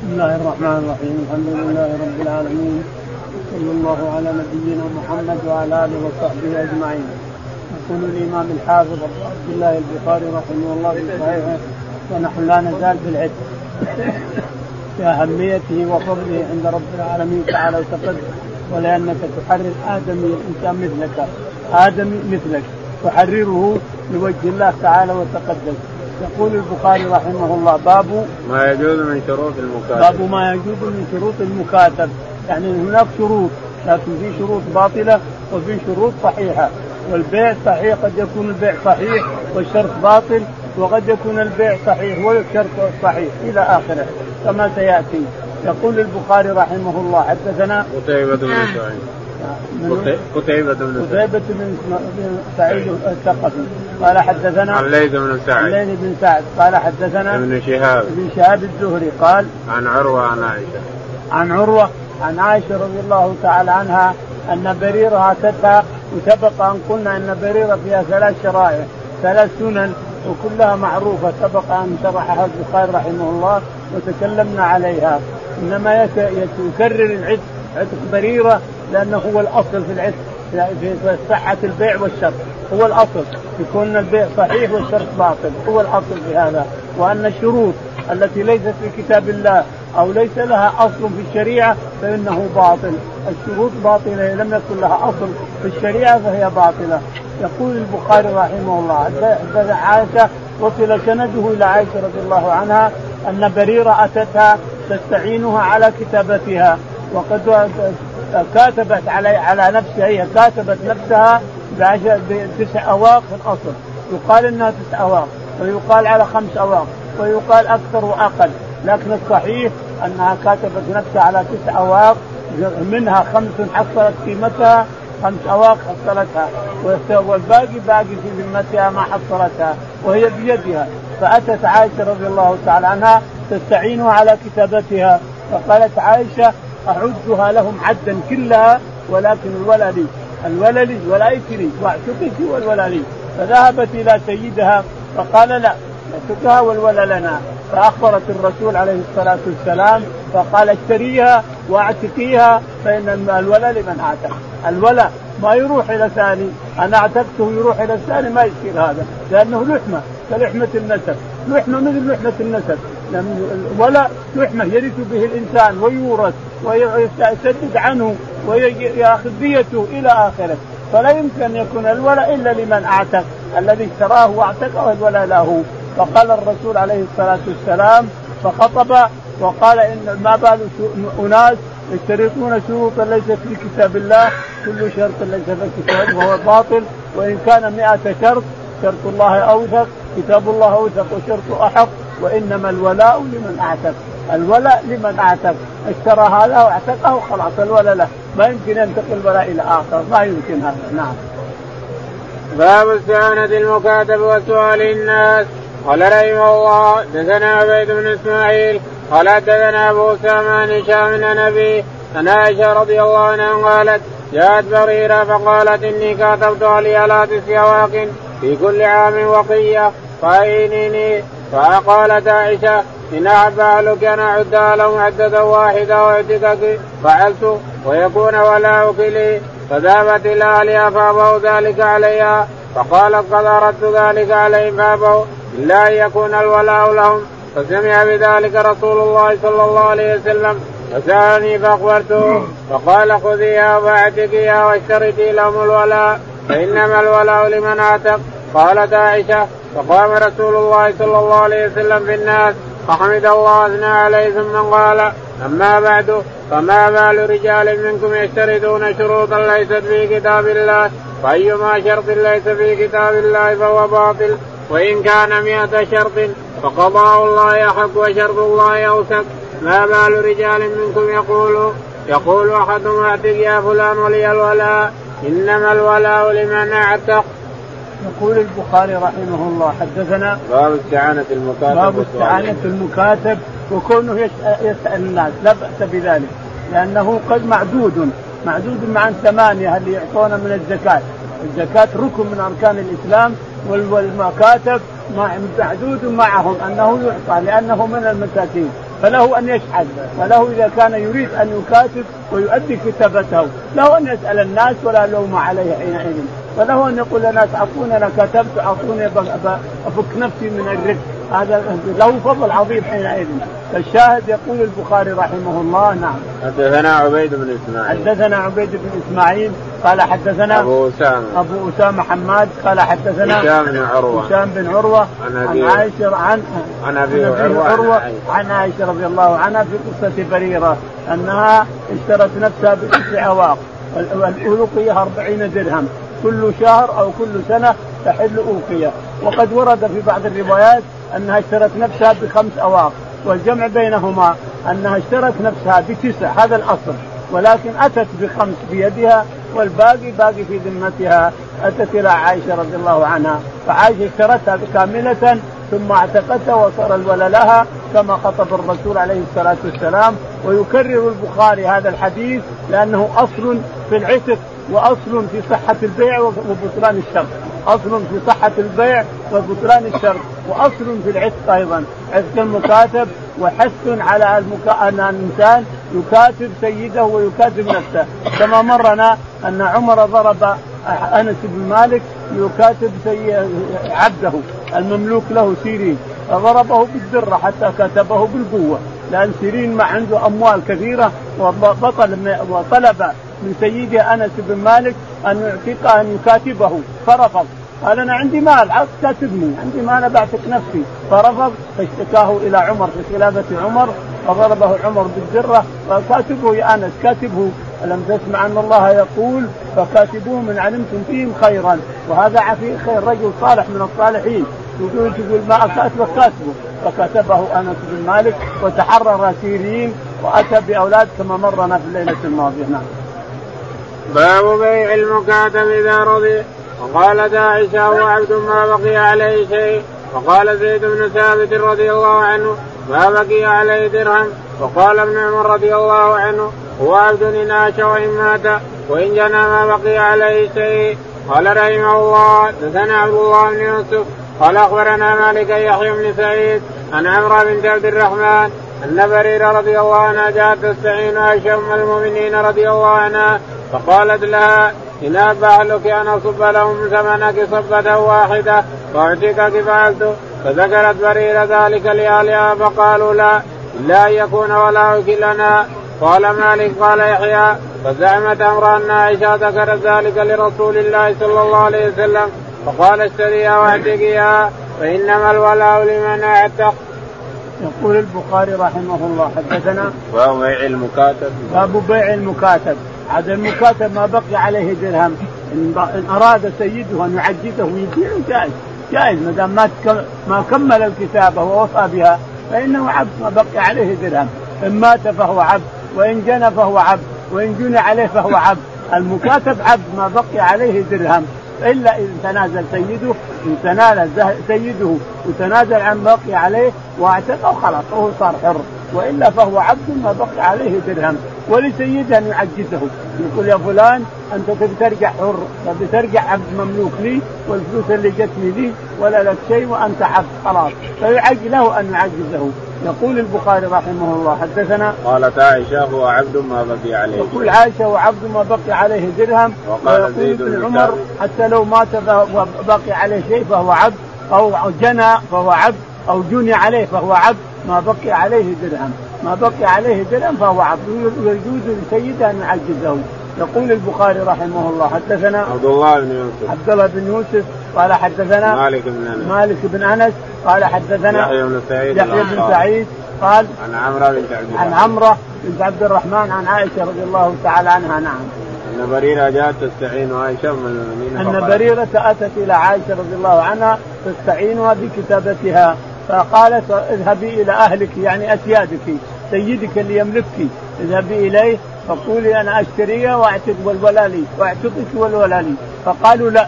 بسم الله الرحمن الرحيم. الحمد لله رب العالمين. صلى الله على نبينا محمد وعلى آله وصحبه أجمعين. يقول الإمام الحافظ عبد الله البخاري رحمه الله في صحيحه ونحن لا نزال في العتق في أهميته وفضله عند رب العالمين تعالى وتقدم ولأنك تحرر آدمي الإنسان مثلك آدمي مثلك تحرره لوجه الله تعالى وتقدم. يقول البخاري رحمه الله باب ما يجوز من شروط المكاتب. باب ما يجوز من شروط المكاتب. يعني هناك شروط لكن في شروط باطلة وفي شروط صحيحة. والبيع صحيح قد يكون البيع صحيح والشرط باطل وقد يكون البيع صحيح والشرط صحيح إلى آخره. كما سيأتي. يقول البخاري رحمه الله حدثنا قتيبة بن سعيد. قتيبة بن سعيد. قتيبة بن سعيد الثقفي قال حدثنا عن ليث بن سعد عن ليث بن سعد قال حدثنا ابن شهاب. ابن شهاب الزهري. قال عن عروة عن عائشة. عن عروة عن عائشة رضي الله تعالى عنها أن بريرة أتتها وسبق أن قلنا أن بريرة فيها ثلاث شرائع ثلاث سنن وكلها معروفة. سبق أن شرحها البخاري رحمه الله وتكلمنا عليها. إنما يكرر العتق عتق بريرة لأنه هو الأصل في العتق في صحة البيع والشرط هو الأصل. يكون البيع صحيح والشرط باطل. هو الأصل في هذا. وأن الشروط التي ليست في كتاب الله أو ليس لها أصل في الشريعة فإنه باطل. الشروط باطلة لم يكن لها أصل في الشريعة فهي باطلة. يقول البخاري رحمه الله حدث عائشة وصل سنده إلى عائشة رضي الله عنها أن بريرة أتتها تستعينها على كتابتها. وقد كاتبت على على نفسها هي كاتبت نفسها بتسع أواق في الأصل. يقال إنها تسع أواق ويقال على خمس أواق ويقال أكثر وأقل. لكن الصحيح أنها كاتبت نفسها على تسع أواق منها خمس حصلت قيمتها خمس أواق حصلتها. والباقي باقي في ذمتها ما حصلتها وهي بيدها. فأتت عائشة رضي الله تعالى عنها تستعينها على كتابتها. فقالت عائشة اعدها لهم عدا كلها ولكن الولا لي لي ولايتي لي واعتقك والولا لي فذهبت إلى سيدها فقال لا نتركها والولا لنا. فأخبرت الرسول عليه الصلاة والسلام فقال اشتريها واعتقيها فإن الولا لمن اعتق الولا ما يروح إلى ثاني أنا أعتقته يروح إلى الثاني ما يصير هذا لأنه لحمة كلحمة النسب. لحمة مثل لحمة النسب. ولا لحمه يرث به الإنسان ويورث ويسدد عنه ويأخذ ديته إلى آخره. فلا يمكن أن يكون الولاء إلا لمن أعتق. الذي اشتراه واعتقه الولاء له. فقال الرسول عليه الصلاة والسلام فخطب وقال إن ما بال أناس يشترطون شروطا ليست في كتاب الله كل شرط ليس في الكتاب فهو باطل. وإن كان مئة شرط شرط الله أوثق كتاب الله أوثق وشرط أحق. وإنما الولاء لمن أعتق. الولاء لمن أعتق. اشترى هذا واعتقه خلاص الولاء له. ما يمكن ينتقل الولاء إلى آخر. ما يمكن هذا. نعم. باب استعانة المكاتب وسؤال الناس. قال رحمه الله دثنا عبيد بن إسماعيل قال دثنا أبو أسامة عن هشام نبي عن عائشة رضي الله عنها قالت جاءت بريرة فقالت إني كاتبت علي على تسع في كل عام وقية فأعينيني فقالت عائشة إن أحب أهلك أن أعدها لهم عدة واحدة وأعتقك فعلت ويكون ولاؤك لي فذهبت إلى أهلها فأبوا ذلك عليها فقالت قد أردت ذلك عليهم فأبوا إلا أن يكون الولاء لهم فسمع بذلك رسول الله صلى الله عليه وسلم فسألني فأخبرته فقال خذيها فاعتقيها واشترطي لهم الولاء فإنما الولاء لمن أعتق قالت عائشة فقام رسول الله صلى الله عليه وسلم في الناس فحمد الله اثنى عليه ثم قال أما بعد فما بال رجال منكم يشترطون شروطا ليست في كتاب الله؟ فأيما شرط ليس في كتاب الله فهو باطل وإن كان مئة شرط فقضاء الله أحق وشرط الله اوثق ما بال رجال منكم؟ يقول يقول أحدهم اعتق يا فلان ولي الولاء إنما الولاء لمن أعتق. يقول البخاري رحمه الله حدثنا باب استعانة المكاتب باب استعانة المكاتب وكونه يسأل الناس لا بأس بذلك لأنه قد معدود معدود مع الثمانية اللي يعطون من الزكاة. الزكاة ركن من أركان الإسلام والمكاتب معدود معهم أنه يعطى لأنه من المساكين. فله أن يشحذ وله إذا كان يريد أن يكاتب ويؤدي كتابته له أن يسأل الناس ولا لوم عليه حينئذ. فله أن يقول للناس اعطوني أنا كتبت اعطوني أفك نفسي من الرق هذا له فضل عظيم حينئذ. فالشاهد يقول البخاري رحمه الله نعم. حدثنا عبيد بن إسماعيل. حدثنا عبيد بن إسماعيل قال حدثنا أبو أسامة. أبو أسامة حماد. قال حدثنا هشام بن عروة. هشام بن عروة عن, عائشة عن عن أبي عروة, عروة عن عائشة رضي الله عنها في قصة بريرة أنها اشترت نفسها بتسع أواق والألوقية أربعين درهم. كل شهر أو كل سنة تحل أوقية. وقد ورد في بعض الروايات أنها اشترت نفسها بخمس أواق والجمع بينهما أنها اشترت نفسها بتسع هذا الأصل. ولكن أتت بخمس بيدها والباقي باقي في ذمتها أتت إلى عائشة رضي الله عنها. فعائشة اشترتها كاملة ثم اعتقتها وصار الولى لها كما خطب الرسول عليه الصلاة والسلام. ويكرر البخاري هذا الحديث لأنه أصل في العتق وأصل في صحة البيع وبطلان الشرط أصل في صحة البيع وبطلان الشرط وأصل في العتق أيضا. عتق المكاتب وحث على المكا... أن الإنسان يكاتب سيده ويكاتب نفسه. كما مرنا أن عمر ضرب أنس بن مالك يكاتب سي... عبده المملوك له سيرين. فضربه بالدرة حتى كتبه بالقوة. لأن سيرين ما عنده أموال كثيرة وبطل وطلب من سيده أنس بن مالك أن يعتق أن يكاتبه. فرفض. قال أنا عندي مال عاوز كاتبني عندي مال بعتق نفسي. فرفض. فاشتكاه إلى عمر. في خلافة عمر. فضربه عمر بالدره قال كاتبه يا أنس. كاتبه. ألم تسمع أن الله يقول فكاتبوه من علمتم فيهم خيرا. وهذا عفي خير رجل صالح من الصالحين. يقول تقول ما كاتبه كاتبه. فكتبه أنس بن مالك. وتحرر سيرين. وأتى بأولاد كما مرنا في الليلة الماضية. نعم. باب بيع المكاتب إذا رضي. وقالت عائشة هو عبد ما بقي عليه شيء. وقال زيد بن ثابت رضي الله عنه ما بقي عليه درهم. وقال ابن عمر رضي الله عنه هو عبد إن عاش وإن مات وإن جنى ما بقي عليه شيء. قال رحمه الله دثنا عبد الله بن يوسف قال أخبرنا مالك يحيى بن سعيد عن عمرو بنت عبد الرحمن أن بريرة رضي الله عنها جاءت تستعين عائشة أم المؤمنين رضي الله عنها فقالت لها إن أباح أن أصب لهم ثمنك صبة واحدة وأعطيك فعلت فذكرت بريرة ذلك لأهلها فقالوا لا أن يكون ولا لنا. قال مالك قال يحيى فزعمت أمر أن عائشة ذكرت ذلك لرسول الله صلى الله عليه وسلم. فقال اشتريها واعتقيها فإنما الولاء لمن اعتق يقول البخاري رحمه الله حدثنا باب بيع المكاتب. باب بيع المكاتب. هذا المكاتب ما بقي عليه درهم. إن أراد سيده أن يعجزه ويبيعه جائز. جائز ما دام ما ما كمل الكتابة ووفى بها فإنه عبد ما بقي عليه درهم. إن مات فهو عبد وإن جنى فهو عبد وإن جنى عليه فهو عبد. المكاتب عبد ما بقي عليه درهم. إلا إذا تنازل سيده إن تنازل سيده وتنازل عن بقي عليه واعتقه خلاص هو صار حر. وإلا فهو عبد ما بقي عليه درهم. ولسيده أن يعجزه. يقول يا فلان أنت تبي ترجع حر تبي ترجع عبد مملوك لي والفلوس اللي جتني لي ولا لك شيء وأنت عبد خلاص. فيعج له أن يعجزه. يقول البخاري رحمه الله حدثنا قالت عائشة هو عبد ما بقي عليه. يقول عائشة هو عبد ما بقي عليه درهم. وقال زيد بن عمر حتى لو مات وبقي عليه شيء فهو عبد. أو جنى فهو عبد. أو جني عليه فهو عبد. ما بقي عليه درهم. ما بقي عليه درهم فهو عبد ويجوز لسيده ان يعجزه. يقول البخاري رحمه الله حدثنا عبد الله بن يوسف. عبد الله بن يوسف قال حدثنا مالك بن أنس. مالك بن أنس قال حدثنا يحيى بن سعيد يحيى بن سعيد قال عن عمرو بنت عبد عن عمره بنت عبد الرحمن عن عائشة رضي الله تعالى عنها. نعم. أن بريرة جاءت تستعين عائشة من المؤمنين أن بريرة اتت إلى عائشة رضي الله عنها تستعينها بكتابتها. فقالت اذهبي إلى أهلك يعني اسيادك سيدك اللي يملكك. اذهبي إليه فقولي أنا اشتريها واعتق والولا لي واعتقك والولا لي فقالوا لا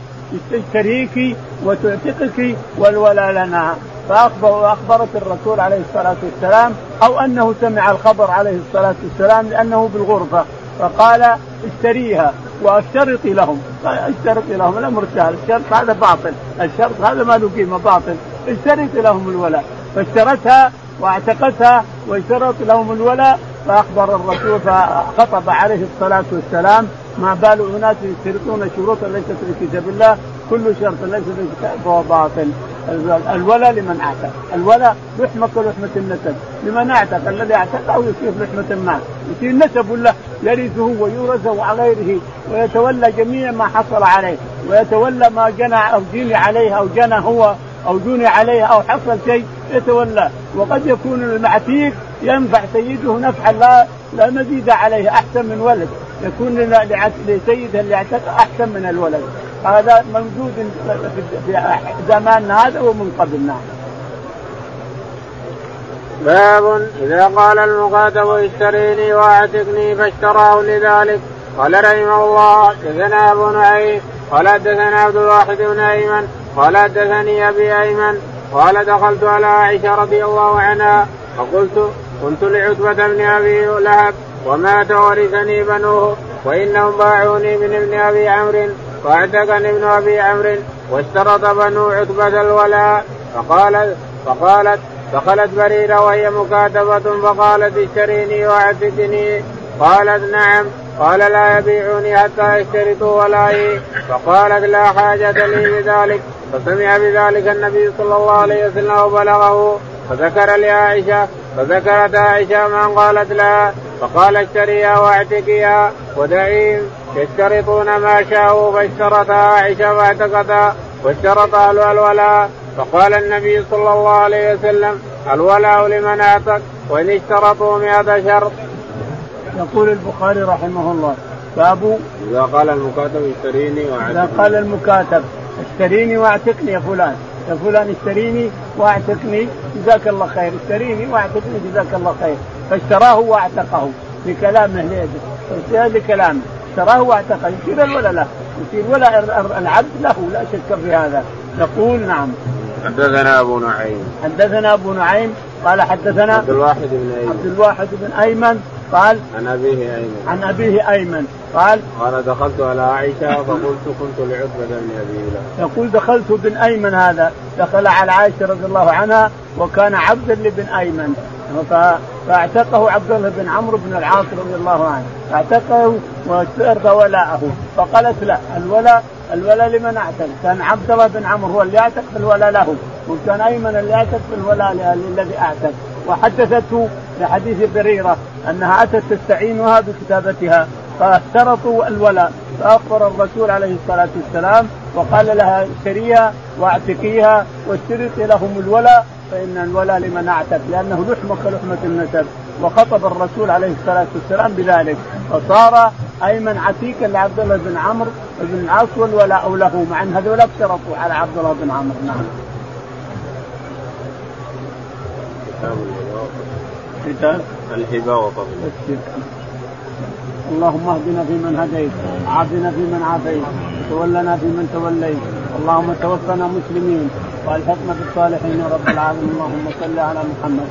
تشتريك وتعتقك والولا لنا. فاخبر اخبرت الرسول عليه الصلاة والسلام أو أنه سمع الخبر عليه الصلاة والسلام لأنه بالغرفة. فقال اشتريها واشترطي لهم. اشترطي لهم الأمر سهل الشرط هذا باطل الشرط هذا ما له قيمة باطل. اشترطي لهم الولاء فاشترتها واعتقتها واشترط لهم الولاء فأخبر الرسول فخطب عليه الصلاة والسلام. ما بال أناس يشترطون شروطا ليست في كتاب الله كل شرط ليس في الكتاب فهو باطل. الولاء لمن أعتق. الولاء لحمة كلحمه النسب. لمن أعتق الذي أعتقه يصير لحمة معه يصير نسب له يرثه ويورثه على غيره ويتولى جميع ما حصل عليه ويتولى ما جنى أو جني عليه أو جنى هو. أو جني عليه أو حصل شيء يتولى. وقد يكون المعتيق ينفع سيده نفعا لا لا مزيد عليه أحسن من ولد. يكون لسيده اللي اعتق أحسن من الولد. هذا موجود في زماننا هذا ومن قبلنا. باب إذا قال المقاتب اشتريني وأعتقني فاشتراه لذلك. قال رحمه الله دثنا أبو نعيم قال حدثنا عبد الواحد بن أيمن قال حدثني أبي أيمن قال دخلت على عائشة رضي الله عنها فقلت قلت لعتبة بن أبي لهب ومات ورثني بنوه وإنهم باعوني من ابن أبي عمرو وأعتقني ابن أبي عمرو واشترط بنو عتبة الولاء. فقالت فقالت دخلت بريرة وهي مكاتبة فقالت اشتريني وأعتقني. قالت نعم. قال لا يبيعوني حتى يشترطوا ولائي. فقالت لا حاجة لي بذلك. فسمع بذلك النبي صلى الله عليه وسلم وبلغه. فذكر لعائشة. فذكرت عائشة من قالت لها. فقال اشتريها واعتقيها. ودعيهم يشترطون ما شاءوا. فاشترطها عائشة واعتقتها واشترط أهلها الولاء فقال النبي صلى الله عليه وسلم الولاء لمن أعتق. وإن اشترطوا مئة شرط. يقول البخاري رحمه الله. باب إذا قال المكاتب اشتريني وأعتقني. إذا قال المكاتب اشتريني وأعتقني يا فلان. يا فلان اشتريني وأعتقني جزاك الله خير. اشتريني وأعتقني جزاك الله خير. فاشتراه وأعتقه. بكلامه ليده هذا. كلامه اشتراه وأعتقه. يصير الولا له يصير ولا العبد له. لا شك في هذا. نقول نعم. حدثنا أبو نعيم. حدثنا أبو نعيم. قال حدثنا عبد الواحد بن أيمن. عبد الواحد بن أيمن. قال عن أبيه أيمن. عن أبيه أيمن. قال قال دخلت على عائشة فقلت كنت لعتبة بن أبي يقول دخلت بن أيمن هذا. دخل على عائشة رضي الله عنها وكان عبدا لبن أيمن. فاعتقه عبد الله بن عمرو بن العاص رضي الله عنه. اعتقه واسترضى ولاءه فقالت لا الولاء الولاء لمن أعتق؟ كان عبد الله بن عمرو هو اللي أعتق بالولاء له. وكان أيمن اللي أعتق بالولاء الذي أعتق. وحدثته بحديث بريرة. أنها أتت تستعينها بكتابتها فاشترطوا الولاء. فأخبر الرسول عليه الصلاة والسلام وقال لها اشتريها واعتقيها واشترطي لهم الولاء فإن الولاء لمن أعتق لأنه لحمة كلحمة النسب. وخطب الرسول عليه الصلاة والسلام بذلك. فصار أيمن عتيقا لعبد الله بن عمرو بن العاص والولاء له مع أن هذول اشترطوا على عبد الله بن عمرو. نعم. كتاب الهبة وفضل. اللهم اهدنا فيمن هديت عافنا فيمن عافيت وتولنا فيمن توليت. اللهم توفنا مسلمين وألحقنا بالصالحين يا رب العالمين. اللهم صل على محمد.